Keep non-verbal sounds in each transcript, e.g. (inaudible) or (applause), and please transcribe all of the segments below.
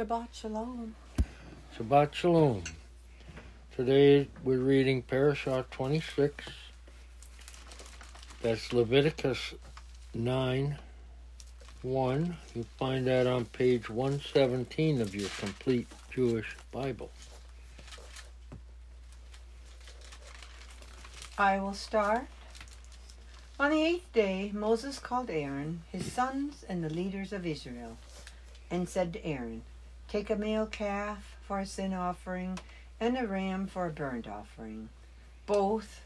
Shabbat Shalom. Shabbat Shalom. Today we're reading Parashah 26. That's Leviticus 9 1. You find that on page 117 of your complete Jewish Bible. I will start. On the eighth day, Moses called Aaron, his sons, and the leaders of Israel, and said to Aaron, Take a male calf for a sin offering and a ram for a burnt offering, both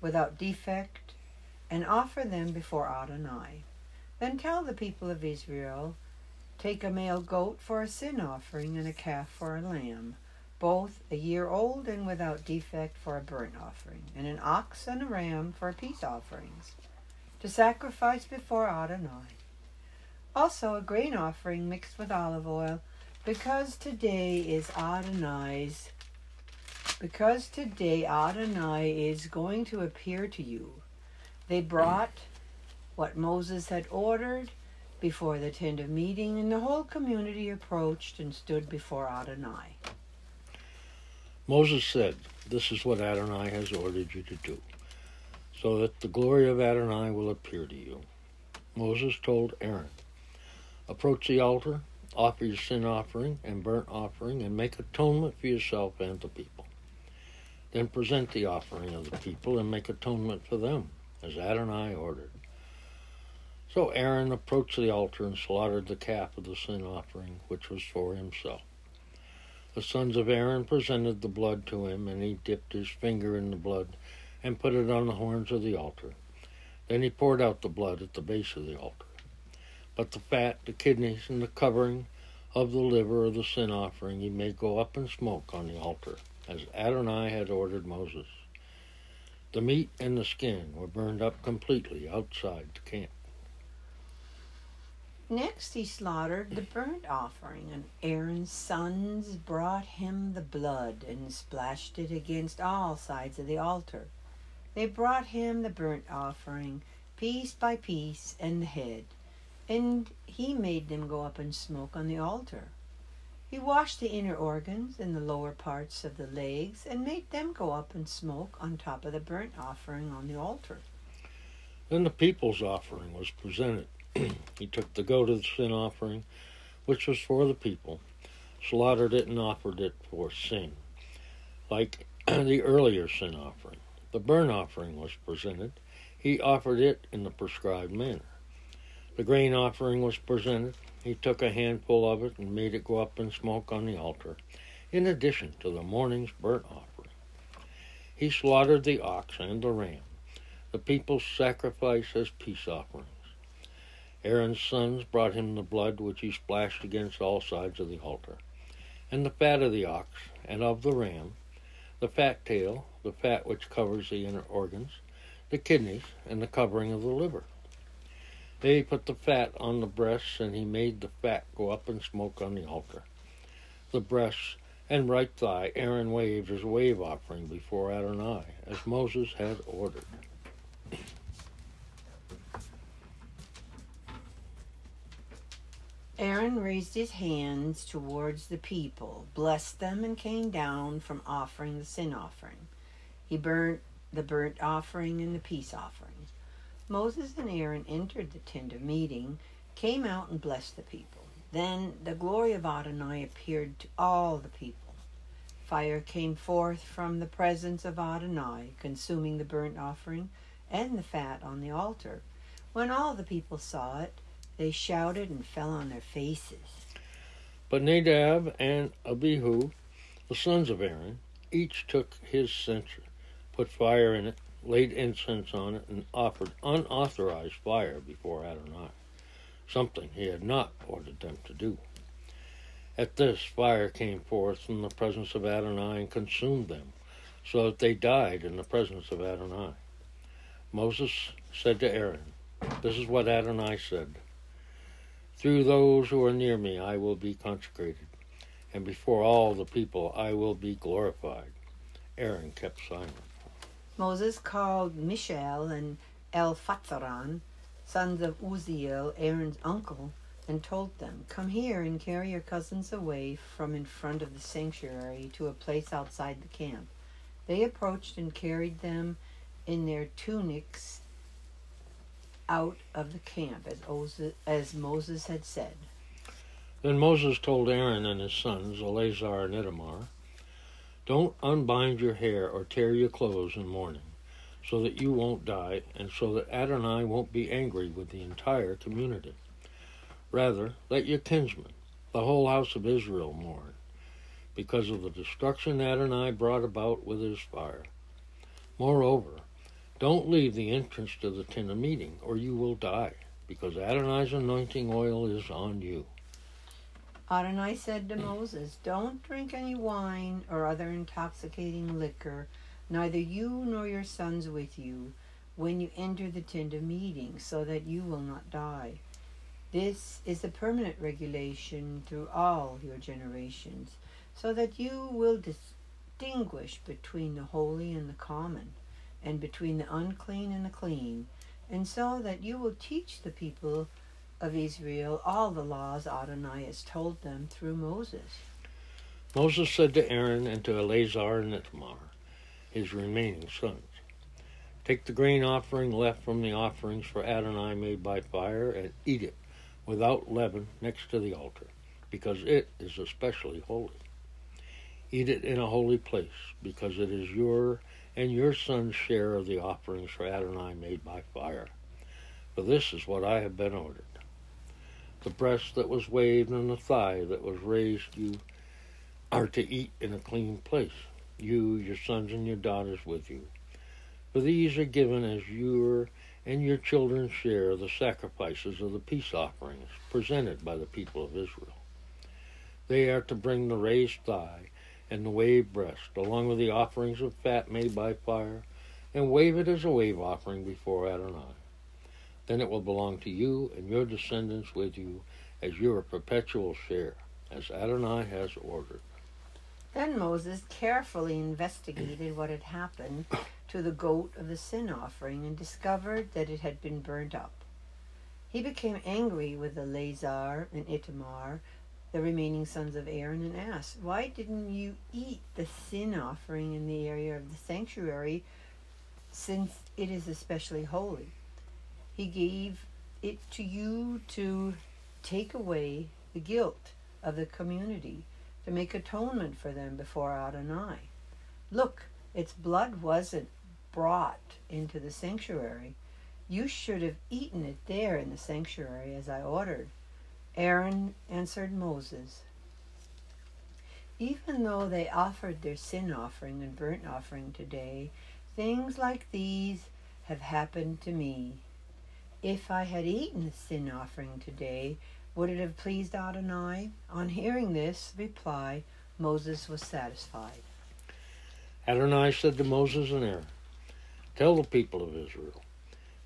without defect, and offer them before Adonai. Then tell the people of Israel, Take a male goat for a sin offering and a calf for a lamb, both a year old and without defect for a burnt offering, and an ox and a ram for peace offerings, to sacrifice before Adonai. Also a grain offering mixed with olive oil because today is Adonai's, because today Adonai is going to appear to you, they brought what Moses had ordered before the tent of meeting, and the whole community approached and stood before Adonai. Moses said, This is what Adonai has ordered you to do, so that the glory of Adonai will appear to you. Moses told Aaron, Approach the altar offer your sin offering and burnt offering, and make atonement for yourself and the people. Then present the offering of the people and make atonement for them, as Adonai ordered. So Aaron approached the altar and slaughtered the calf of the sin offering, which was for himself. The sons of Aaron presented the blood to him, and he dipped his finger in the blood and put it on the horns of the altar. Then he poured out the blood at the base of the altar but the fat, the kidneys, and the covering of the liver of the sin offering he made go up in smoke on the altar, as Adonai had ordered Moses. The meat and the skin were burned up completely outside the camp. Next he slaughtered the burnt offering, and Aaron's sons brought him the blood and splashed it against all sides of the altar. They brought him the burnt offering, piece by piece, and the head and he made them go up and smoke on the altar. He washed the inner organs and the lower parts of the legs and made them go up and smoke on top of the burnt offering on the altar. Then the people's offering was presented. (clears throat) he took the goat of the sin offering, which was for the people, slaughtered it, and offered it for sin, like (clears throat) the earlier sin offering. The burnt offering was presented. He offered it in the prescribed manner. The grain offering was presented. He took a handful of it and made it go up in smoke on the altar, in addition to the morning's burnt offering. He slaughtered the ox and the ram, the people's sacrifice as peace offerings. Aaron's sons brought him the blood which he splashed against all sides of the altar, and the fat of the ox and of the ram, the fat tail, the fat which covers the inner organs, the kidneys, and the covering of the liver. Then he put the fat on the breasts, and he made the fat go up in smoke on the altar. The breasts and right thigh Aaron waved as wave offering before Adonai, as Moses had ordered. Aaron raised his hands towards the people, blessed them, and came down from offering the sin offering. He burnt the burnt offering and the peace offering. Moses and Aaron entered the tent of meeting, came out and blessed the people. Then the glory of Adonai appeared to all the people. Fire came forth from the presence of Adonai, consuming the burnt offering and the fat on the altar. When all the people saw it, they shouted and fell on their faces. But Nadab and Abihu, the sons of Aaron, each took his censer, put fire in it, laid incense on it, and offered unauthorized fire before Adonai, something he had not ordered them to do. At this, fire came forth from the presence of Adonai and consumed them, so that they died in the presence of Adonai. Moses said to Aaron, This is what Adonai said Through those who are near me I will be consecrated, and before all the people I will be glorified. Aaron kept silent. Moses called Mishael and Elphazaran, sons of Uziel, Aaron's uncle, and told them, Come here and carry your cousins away from in front of the sanctuary to a place outside the camp. They approached and carried them in their tunics out of the camp, as, as Moses had said. Then Moses told Aaron and his sons, Eleazar and Ithamar, Don't unbind your hair or tear your clothes in mourning, so that you won't die, and so that Adonai won't be angry with the entire community. Rather, let your kinsmen, the whole house of Israel, mourn, because of the destruction Adonai brought about with his fire. Moreover, don't leave the entrance to the tent of meeting, or you will die, because Adonai's anointing oil is on you. Adonai said to Moses, Don't drink any wine or other intoxicating liquor, neither you nor your sons with you, when you enter the tent of meeting, so that you will not die. This is a permanent regulation through all your generations, so that you will distinguish between the holy and the common and between the unclean and the clean, and so that you will teach the people of Israel all the laws Adonai has told them through Moses. Moses said to Aaron and to Eleazar and Ithamar, his remaining sons, Take the grain offering left from the offerings for Adonai made by fire and eat it without leaven next to the altar, because it is especially holy. Eat it in a holy place, because it is your and your son's share of the offerings for Adonai made by fire. For this is what I have been ordered. The breast that was waved and the thigh that was raised you are to eat in a clean place, you, your sons, and your daughters with you. For these are given as your and your children's share of the sacrifices of the peace offerings presented by the people of Israel. They are to bring the raised thigh and the waved breast, along with the offerings of fat made by fire, and wave it as a wave offering before Adonai. Then it will belong to you and your descendants with you as your perpetual share, as Adonai has ordered. Then Moses carefully investigated what had happened to the goat of the sin offering and discovered that it had been burnt up. He became angry with Eleazar and Ithamar, the remaining sons of Aaron and asked, Why didn't you eat the sin offering in the area of the sanctuary since it is especially holy? He gave it to you to take away the guilt of the community, to make atonement for them before Adonai. Look, its blood wasn't brought into the sanctuary. You should have eaten it there in the sanctuary as I ordered. Aaron answered Moses, Even though they offered their sin offering and burnt offering today, things like these have happened to me. If I had eaten the sin offering today, would it have pleased Adonai? On hearing this reply, Moses was satisfied. Adonai said to Moses and Aaron, Tell the people of Israel,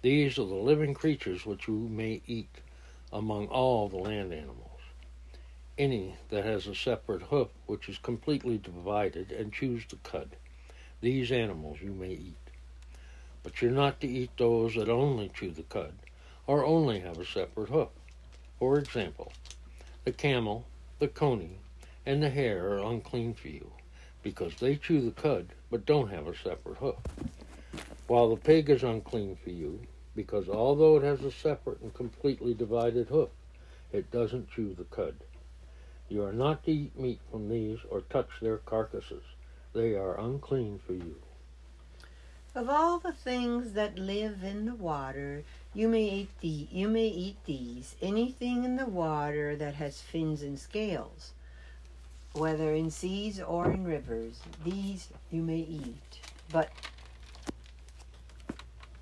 these are the living creatures which you may eat among all the land animals. Any that has a separate hoof which is completely divided and chews the cud, these animals you may eat. But you're not to eat those that only chew the cud, or only have a separate hoof. For example, the camel, the coney, and the hare are unclean for you, because they chew the cud but don't have a separate hoof. while the pig is unclean for you, because although it has a separate and completely divided hoof, it doesn't chew the cud. You are not to eat meat from these or touch their carcasses. They are unclean for you. Of all the things that live in the water, you may eat the you may eat these. Anything in the water that has fins and scales, whether in seas or in rivers, these you may eat. But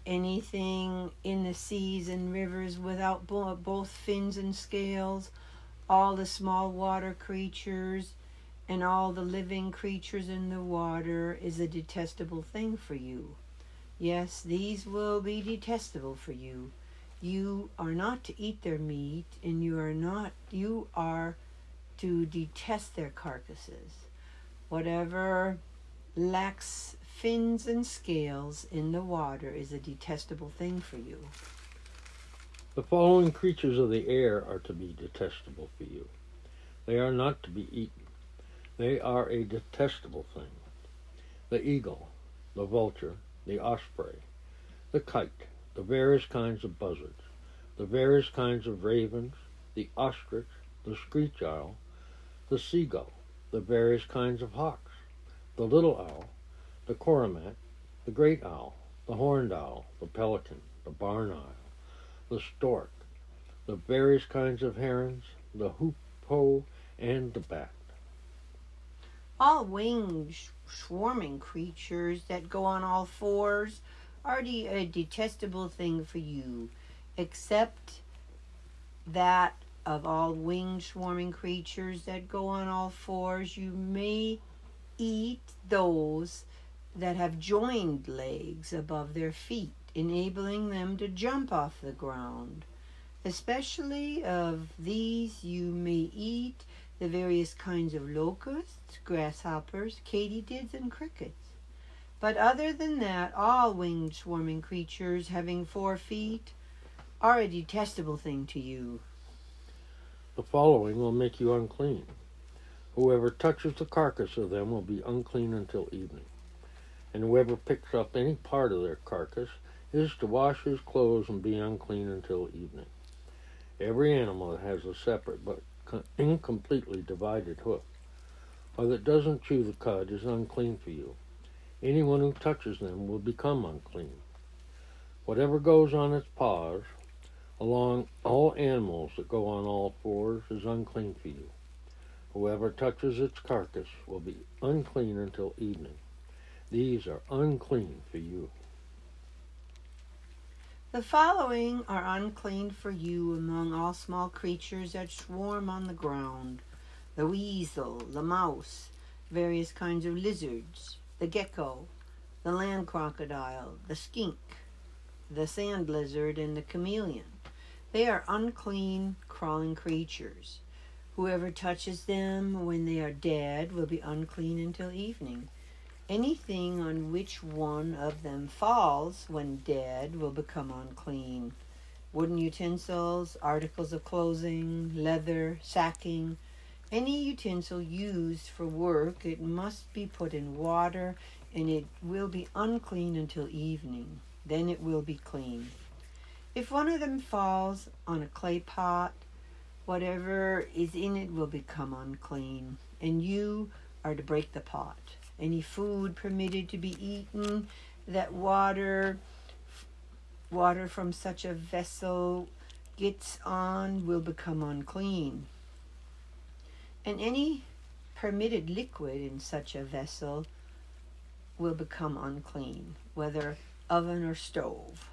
anything in the seas and rivers without bo- both fins and scales, all the small water creatures, and all the living creatures in the water is a detestable thing for you. Yes, these will be detestable for you. You are not to eat their meat, and you are not you are to detest their carcasses. Whatever lacks fins and scales in the water is a detestable thing for you. The following creatures of the air are to be detestable for you. They are not to be eaten. They are a detestable thing. The eagle, the vulture, the osprey, the kite, the various kinds of buzzards, the various kinds of ravens, the ostrich, the screech owl, the seagull, the various kinds of hawks, the little owl, the cormorant, the great owl, the horned owl, the pelican, the barn owl, the stork, the various kinds of herons, the hoopoe, and the bat. All winged swarming creatures that go on all fours are de- a detestable thing for you, except that of all winged swarming creatures that go on all fours, you may eat those that have joined legs above their feet, enabling them to jump off the ground. Especially of these you may eat the various kinds of locusts, grasshoppers, katydids, and crickets. But other than that, all winged swarming creatures having four feet are a detestable thing to you. The following will make you unclean. Whoever touches the carcass of them will be unclean until evening. And whoever picks up any part of their carcass is to wash his clothes and be unclean until evening. Every animal that has a separate but incompletely divided hoof, or that doesn't chew the cud, is unclean for you. Anyone who touches them will become unclean. Whatever goes on its paws, along all animals that go on all fours, is unclean for you. Whoever touches its carcass will be unclean until evening. These are unclean for you. The following are unclean for you among all small creatures that swarm on the ground the weasel, the mouse, various kinds of lizards, the gecko, the land crocodile, the skink, the sand lizard, and the chameleon. They are unclean, crawling creatures. Whoever touches them when they are dead will be unclean until evening. Anything on which one of them falls when dead will become unclean. Wooden utensils, articles of clothing, leather, sacking, any utensil used for work, it must be put in water and it will be unclean until evening. Then it will be clean. If one of them falls on a clay pot, whatever is in it will become unclean, and you are to break the pot any food permitted to be eaten, that water water from such a vessel gets on will become unclean. And any permitted liquid in such a vessel will become unclean, whether oven or stove.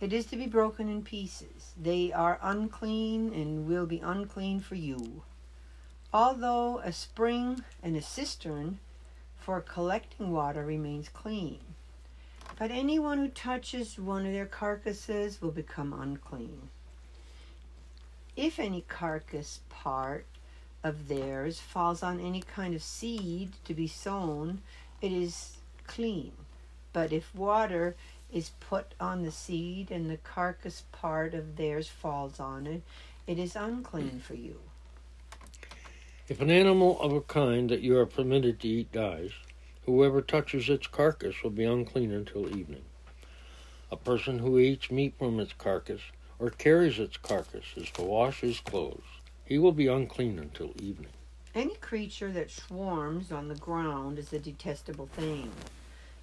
It is to be broken in pieces. They are unclean and will be unclean for you. Although a spring and a cistern for collecting water remains clean. But anyone who touches one of their carcasses will become unclean. If any carcass part of theirs falls on any kind of seed to be sown, it is clean. But if water is put on the seed and the carcass part of theirs falls on it, it is unclean for you. If an animal of a kind that you are permitted to eat dies, Whoever touches its carcass will be unclean until evening. A person who eats meat from its carcass or carries its carcass is to wash his clothes. He will be unclean until evening. Any creature that swarms on the ground is a detestable thing.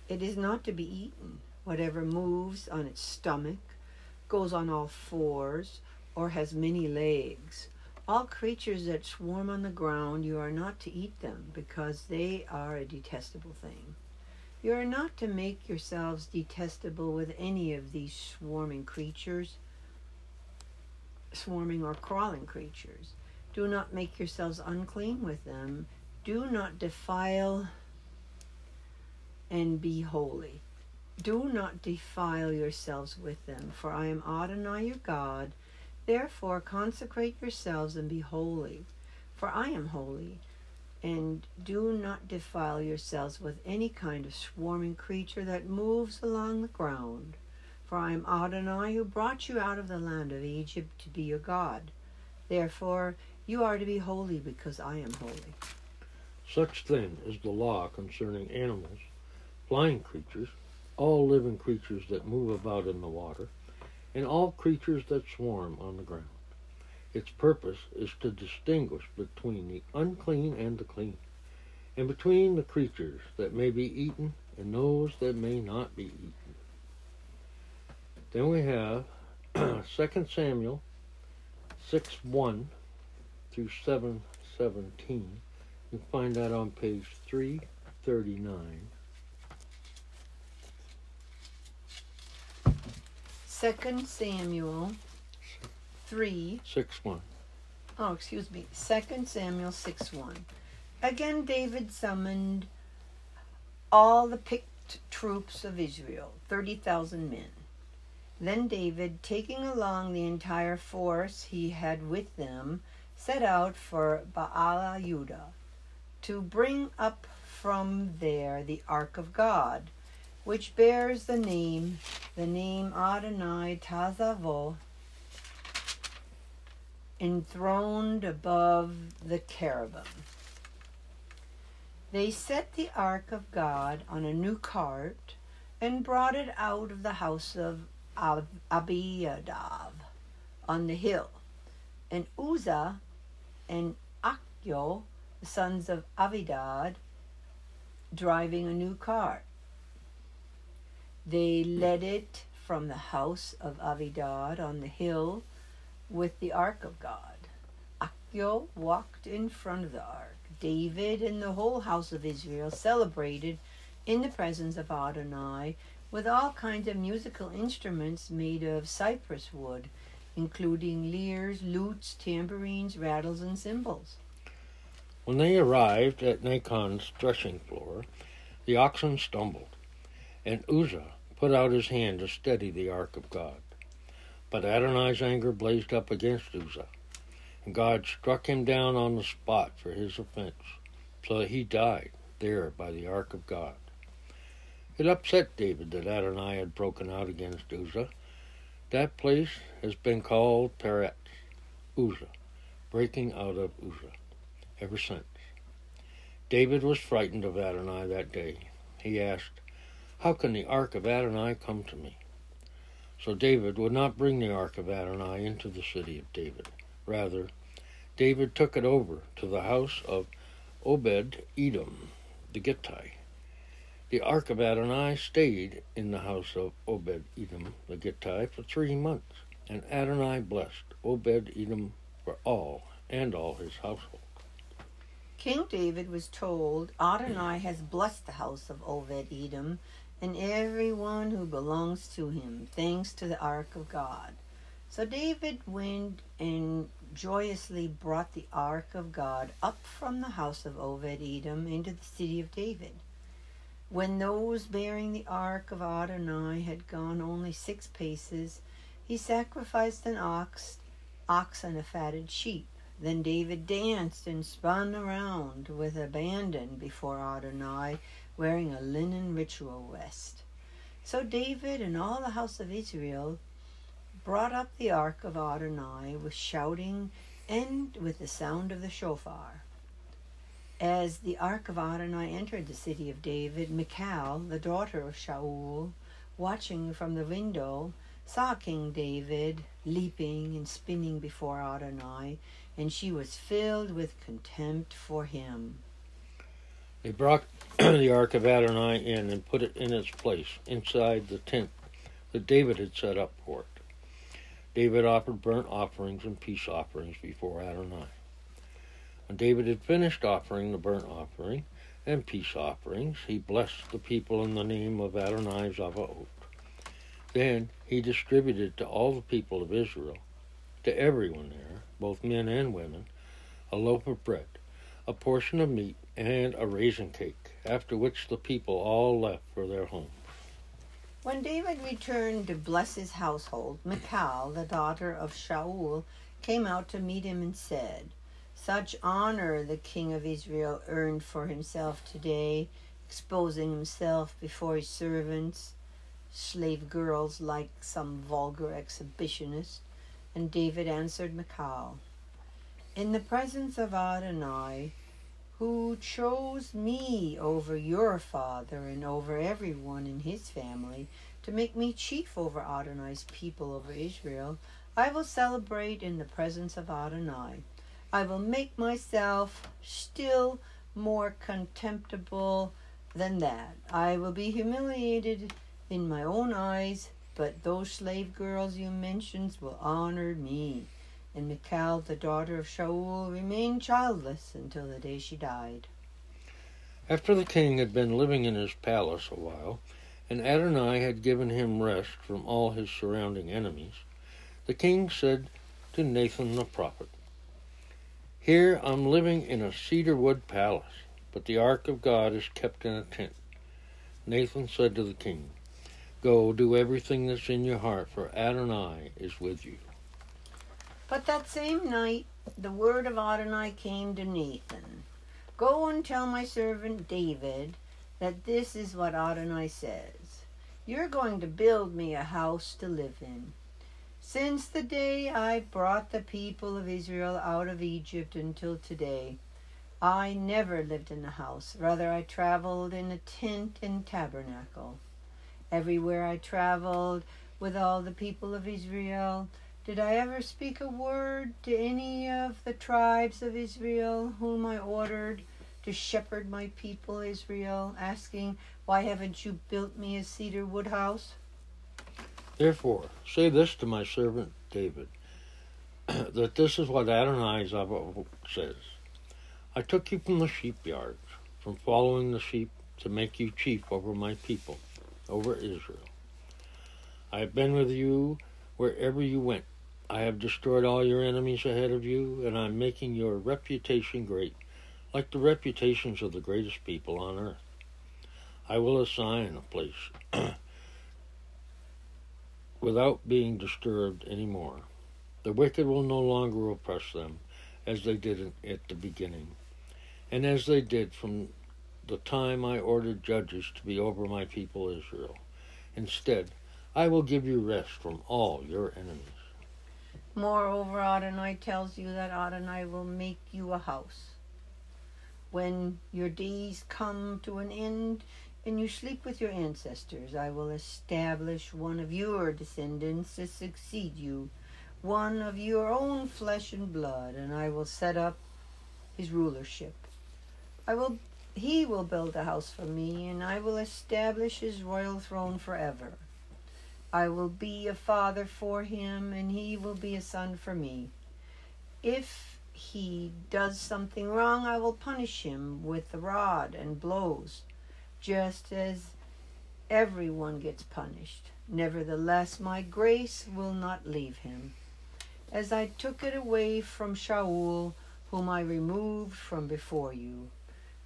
It is not to be eaten. Whatever moves on its stomach, goes on all fours, or has many legs. All creatures that swarm on the ground, you are not to eat them, because they are a detestable thing. You are not to make yourselves detestable with any of these swarming creatures, swarming or crawling creatures. Do not make yourselves unclean with them. Do not defile and be holy. Do not defile yourselves with them, for I am Adonai your God. Therefore consecrate yourselves and be holy, for I am holy. And do not defile yourselves with any kind of swarming creature that moves along the ground. For I am Adonai who brought you out of the land of Egypt to be your God. Therefore you are to be holy because I am holy. Such then is the law concerning animals, flying creatures, all living creatures that move about in the water, and all creatures that swarm on the ground. Its purpose is to distinguish between the unclean and the clean, and between the creatures that may be eaten and those that may not be eaten. Then we have (clears throat) 2 Samuel 6 1 through 717. You find that on page 339. Second Samuel three 6 1. oh excuse me. Second Samuel six one. Again David summoned all the picked troops of Israel, thirty thousand men. Then David, taking along the entire force he had with them, set out for Baala Judah to bring up from there the ark of God, which bears the name the name Adonai Tazavo enthroned above the cherubim. They set the ark of God on a new cart and brought it out of the house of Ab- on the hill. And Uzzah and Achio, the sons of Avidad, driving a new cart. They led it from the house of Avidad on the hill with the ark of God. Achio walked in front of the ark. David and the whole house of Israel celebrated in the presence of Adonai with all kinds of musical instruments made of cypress wood, including lyres, lutes, tambourines, rattles, and cymbals. When they arrived at Nachon's threshing floor, the oxen stumbled, and Uzzah put out his hand to steady the ark of God. But Adonai's anger blazed up against Uzzah, and God struck him down on the spot for his offense, so that he died there by the ark of God. It upset David that Adonai had broken out against Uzzah. That place has been called Peretz, Uzzah, breaking out of Uzzah, ever since. David was frightened of Adonai that day. He asked, How can the ark of Adonai come to me? So David would not bring the ark of Adonai into the city of David. Rather, David took it over to the house of Obed Edom the Gittite. The ark of Adonai stayed in the house of Obed Edom the Gittite for three months, and Adonai blessed Obed Edom for all and all his household. King David was told, Adonai has blessed the house of Obed Edom and everyone who belongs to him, thanks to the ark of God. So David went and joyously brought the ark of God up from the house of Obed Edom into the city of David. When those bearing the ark of Adonai had gone only six paces, he sacrificed an ox, ox and a fatted sheep. Then David danced and spun around with abandon before Adonai, wearing a linen ritual vest. So David and all the house of Israel brought up the ark of Adonai with shouting and with the sound of the shofar. As the ark of Adonai entered the city of David, Michal, the daughter of Shaul, watching from the window, saw King David leaping and spinning before Adonai, and she was filled with contempt for him. They brought (clears throat) the ark of Adonai in and put it in its place inside the tent that David had set up for it. David offered burnt offerings and peace offerings before Adonai. When David had finished offering the burnt offering and peace offerings, he blessed the people in the name of Adonai Zavaot. Then he distributed to all the people of Israel, to everyone there, both men and women, a loaf of bread, a portion of meat, and a raisin cake, after which the people all left for their homes. When David returned to bless his household, Michal, the daughter of Shaul, came out to meet him and said, Such honor the king of Israel earned for himself today, exposing himself before his servants, slave girls like some vulgar exhibitionist. And David answered Michal, In the presence of Adonai, who chose me over your father and over everyone in his family to make me chief over Adonai's people over Israel, I will celebrate in the presence of Adonai. I will make myself still more contemptible than that. I will be humiliated in my own eyes, but those slave girls you mentioned will honor me and Michal, the daughter of Shaul, remained childless until the day she died. After the king had been living in his palace a while, and Adonai had given him rest from all his surrounding enemies, the king said to Nathan the prophet, Here I'm living in a cedar wood palace, but the ark of God is kept in a tent. Nathan said to the king, Go do everything that's in your heart, for Adonai is with you. But that same night the word of Adonai came to Nathan Go and tell my servant David that this is what Adonai says You're going to build me a house to live in. Since the day I brought the people of Israel out of Egypt until today, I never lived in a house. Rather, I traveled in a tent and tabernacle. Everywhere I traveled with all the people of Israel, did I ever speak a word to any of the tribes of Israel whom I ordered to shepherd my people Israel, asking, Why haven't you built me a cedar wood house? Therefore, say this to my servant David, (clears throat) that this is what Adonai says I took you from the sheep yards, from following the sheep, to make you chief over my people, over Israel. I have been with you wherever you went I have destroyed all your enemies ahead of you, and I'm making your reputation great, like the reputations of the greatest people on earth. I will assign a place (clears throat) without being disturbed any more. The wicked will no longer oppress them as they did at the beginning, and as they did from the time I ordered judges to be over my people Israel. Instead, I will give you rest from all your enemies. Moreover, Adonai tells you that Adonai will make you a house. When your days come to an end and you sleep with your ancestors, I will establish one of your descendants to succeed you, one of your own flesh and blood, and I will set up his rulership. I will he will build a house for me, and I will establish his royal throne forever. I will be a father for him, and he will be a son for me. If he does something wrong, I will punish him with the rod and blows, just as everyone gets punished. Nevertheless, my grace will not leave him. As I took it away from Shaul, whom I removed from before you.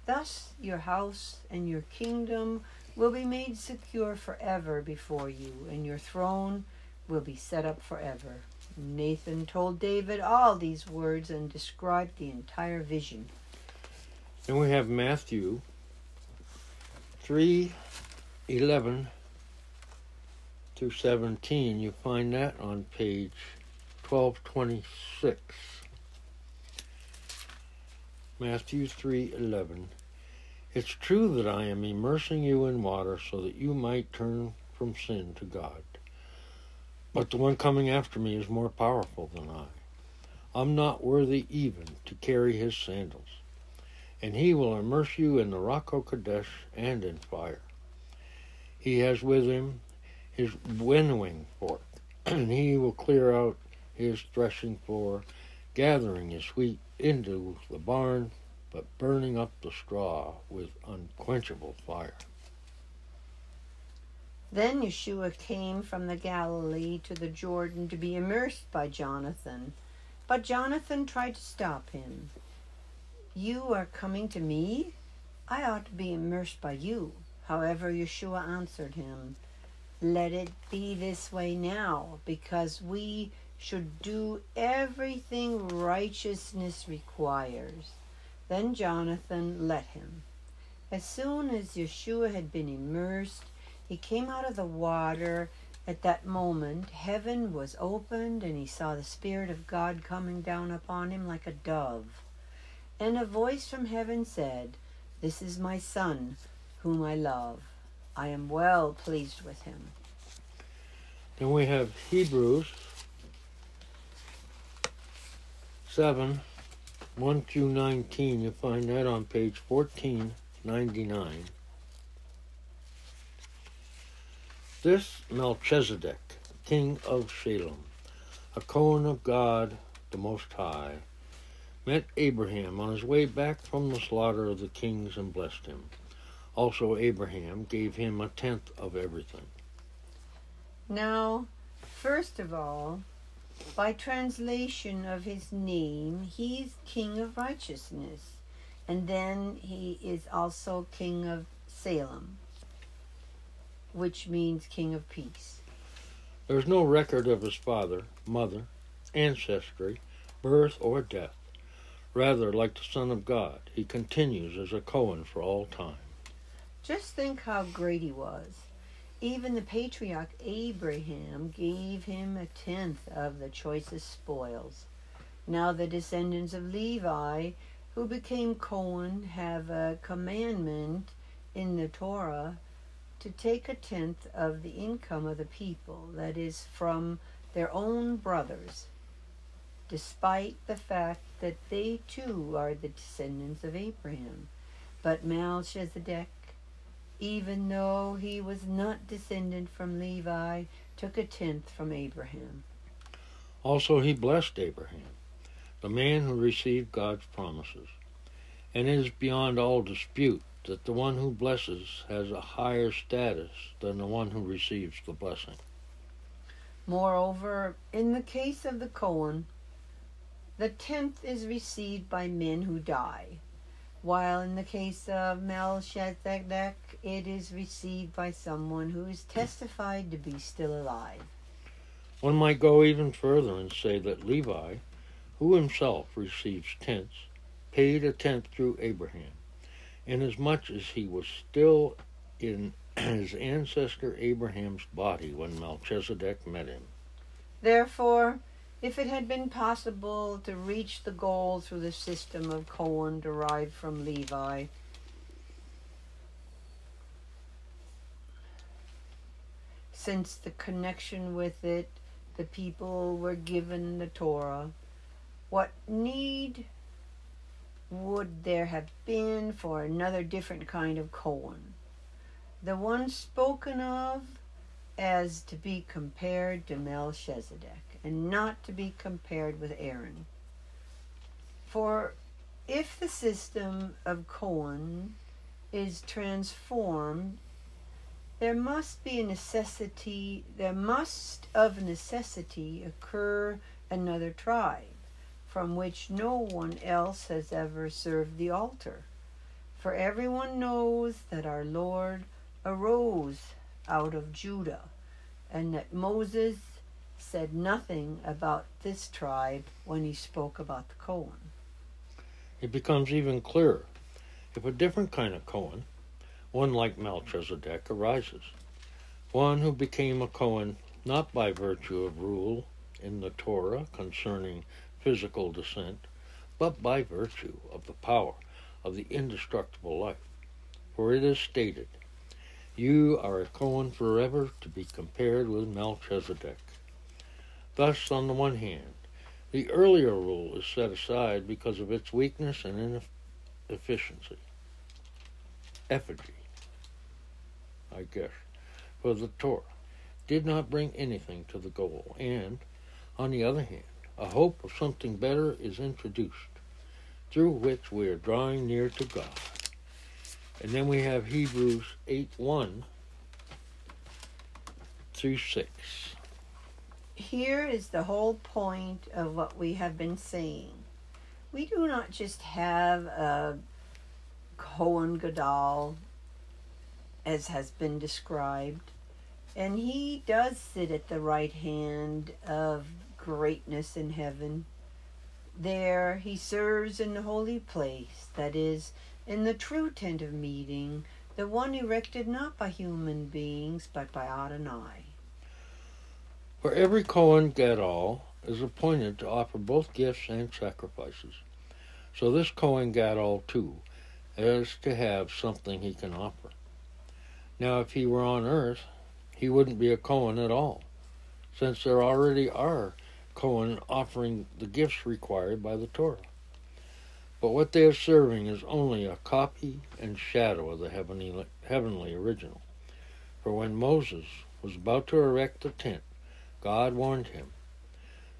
Thus your house and your kingdom will be made secure forever before you, and your throne will be set up forever. Nathan told David all these words and described the entire vision. Then we have Matthew 3 11 through 17. You find that on page 1226. Matthew 3:11 It's true that I am immersing you in water so that you might turn from sin to God. But the one coming after me is more powerful than I. I'm not worthy even to carry his sandals. And he will immerse you in the Ruach HaKodesh and in fire. He has with him his winnowing fork, (clears throat) and he will clear out his threshing floor, gathering his wheat into the barn, but burning up the straw with unquenchable fire. Then Yeshua came from the Galilee to the Jordan to be immersed by Yochanan. But Yochanan tried to stop him. You are coming to me? I ought to be immersed by you. However, Yeshua answered him, Let it be this way now, because we should do everything righteousness requires. Then Yochanan let him. As soon as Yeshua had been immersed, he came out of the water. At that moment, heaven was opened, and he saw the Spirit of God coming down upon him like a dove. And a voice from heaven said, This is my Son, whom I love. I am well pleased with him. Then we have Hebrews 7 1 through 19. You'll find that on page 1499. This Melchizedek, king of Salem, a Cohen of God the Most High, met Abraham on his way back from the slaughter of the kings and blessed him. Also, Abraham gave him a tenth of everything. Now, first of all, by translation of his name, he's King of Righteousness, and then he is also King of Salem, which means King of Peace. There is no record of his father, mother, ancestry, birth, or death. Rather, like the Son of God, he continues as a Cohen for all time. Just think how great he was. Even the patriarch Abraham gave him a tenth of the choicest spoils. Now the descendants of Levi, who became Cohen, have a commandment in the Torah to take a tenth of the income of the people, that is, from their own brothers, despite the fact that they too are the descendants of Abraham. But Melchizedek even though he was not descended from Levi, took a tenth from Abraham. Also, he blessed Abraham, the man who received God's promises. And it is beyond all dispute that the one who blesses has a higher status than the one who receives the blessing. Moreover, in the case of the Cohen, the tenth is received by men who die, while in the case of Melchizedek, it is received by someone who is testified to be still alive. One might go even further and say that Levi, who himself receives tenths, paid a tenth through Abraham, inasmuch as he was still in (clears throat) his ancestor Abraham's body when Melchizedek met him. Therefore, if it had been possible to reach the goal through the system of Cohen derived from Levi, since the connection with it, the people were given the Torah, what need would there have been for another different kind of Cohen? The one spoken of as to be compared to Melchizedek and not to be compared with Aaron. For if the system of Cohen is transformed, there must be a necessity, there must of necessity occur another tribe from which no one else has ever served the altar. For everyone knows that our Lord arose out of Judah, and that Moses said nothing about this tribe when he spoke about the Cohen. It becomes even clearer if a different kind of Cohen, one like Melchizedek, arises, one who became a Cohen not by virtue of rule in the Torah concerning physical descent, but by virtue of the power of the indestructible life. For it is stated, You are a Cohen forever to be compared with Melchizedek. Thus, on the one hand, the earlier rule is set aside because of its weakness and inefficiency. Effigy, I guess, for the Torah did not bring anything to the goal, and, on the other hand, a hope of something better is introduced, through which we are drawing near to God. And then we have Hebrews 8 1 through 6. Here is the whole point of what we have been saying. We do not just have a Cohen Gadol, as has been described, and he does sit at the right hand of greatness in heaven. There he serves in the holy place, that is, in the true tent of meeting, the one erected not by human beings, but by Adonai. For every Cohen Gadol is appointed to offer both gifts and sacrifices. So this Cohen Gadol, too, is to have something he can offer. Now, if he were on earth, he wouldn't be a Cohen at all, since there already are Cohen offering the gifts required by the Torah. But what they are serving is only a copy and shadow of the heavenly, heavenly original. For when Moses was about to erect the tent, God warned him,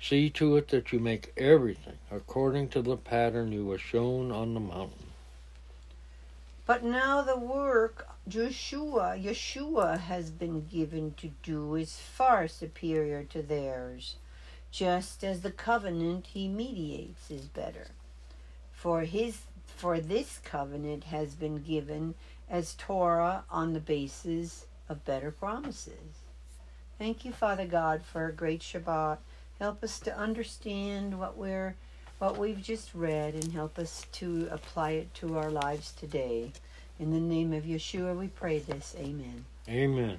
See to it that you make everything according to the pattern you were shown on the mountain. But now the work Joshua, Yeshua has been given to do is far superior to theirs, just as the covenant he mediates is better. For his for this covenant has been given as Torah on the basis of better promises. Thank you, Father God, for a great Shabbat. Help us to understand what we're what we've just read and help us to apply it to our lives today. In the name of Yeshua we pray this. Amen. Amen.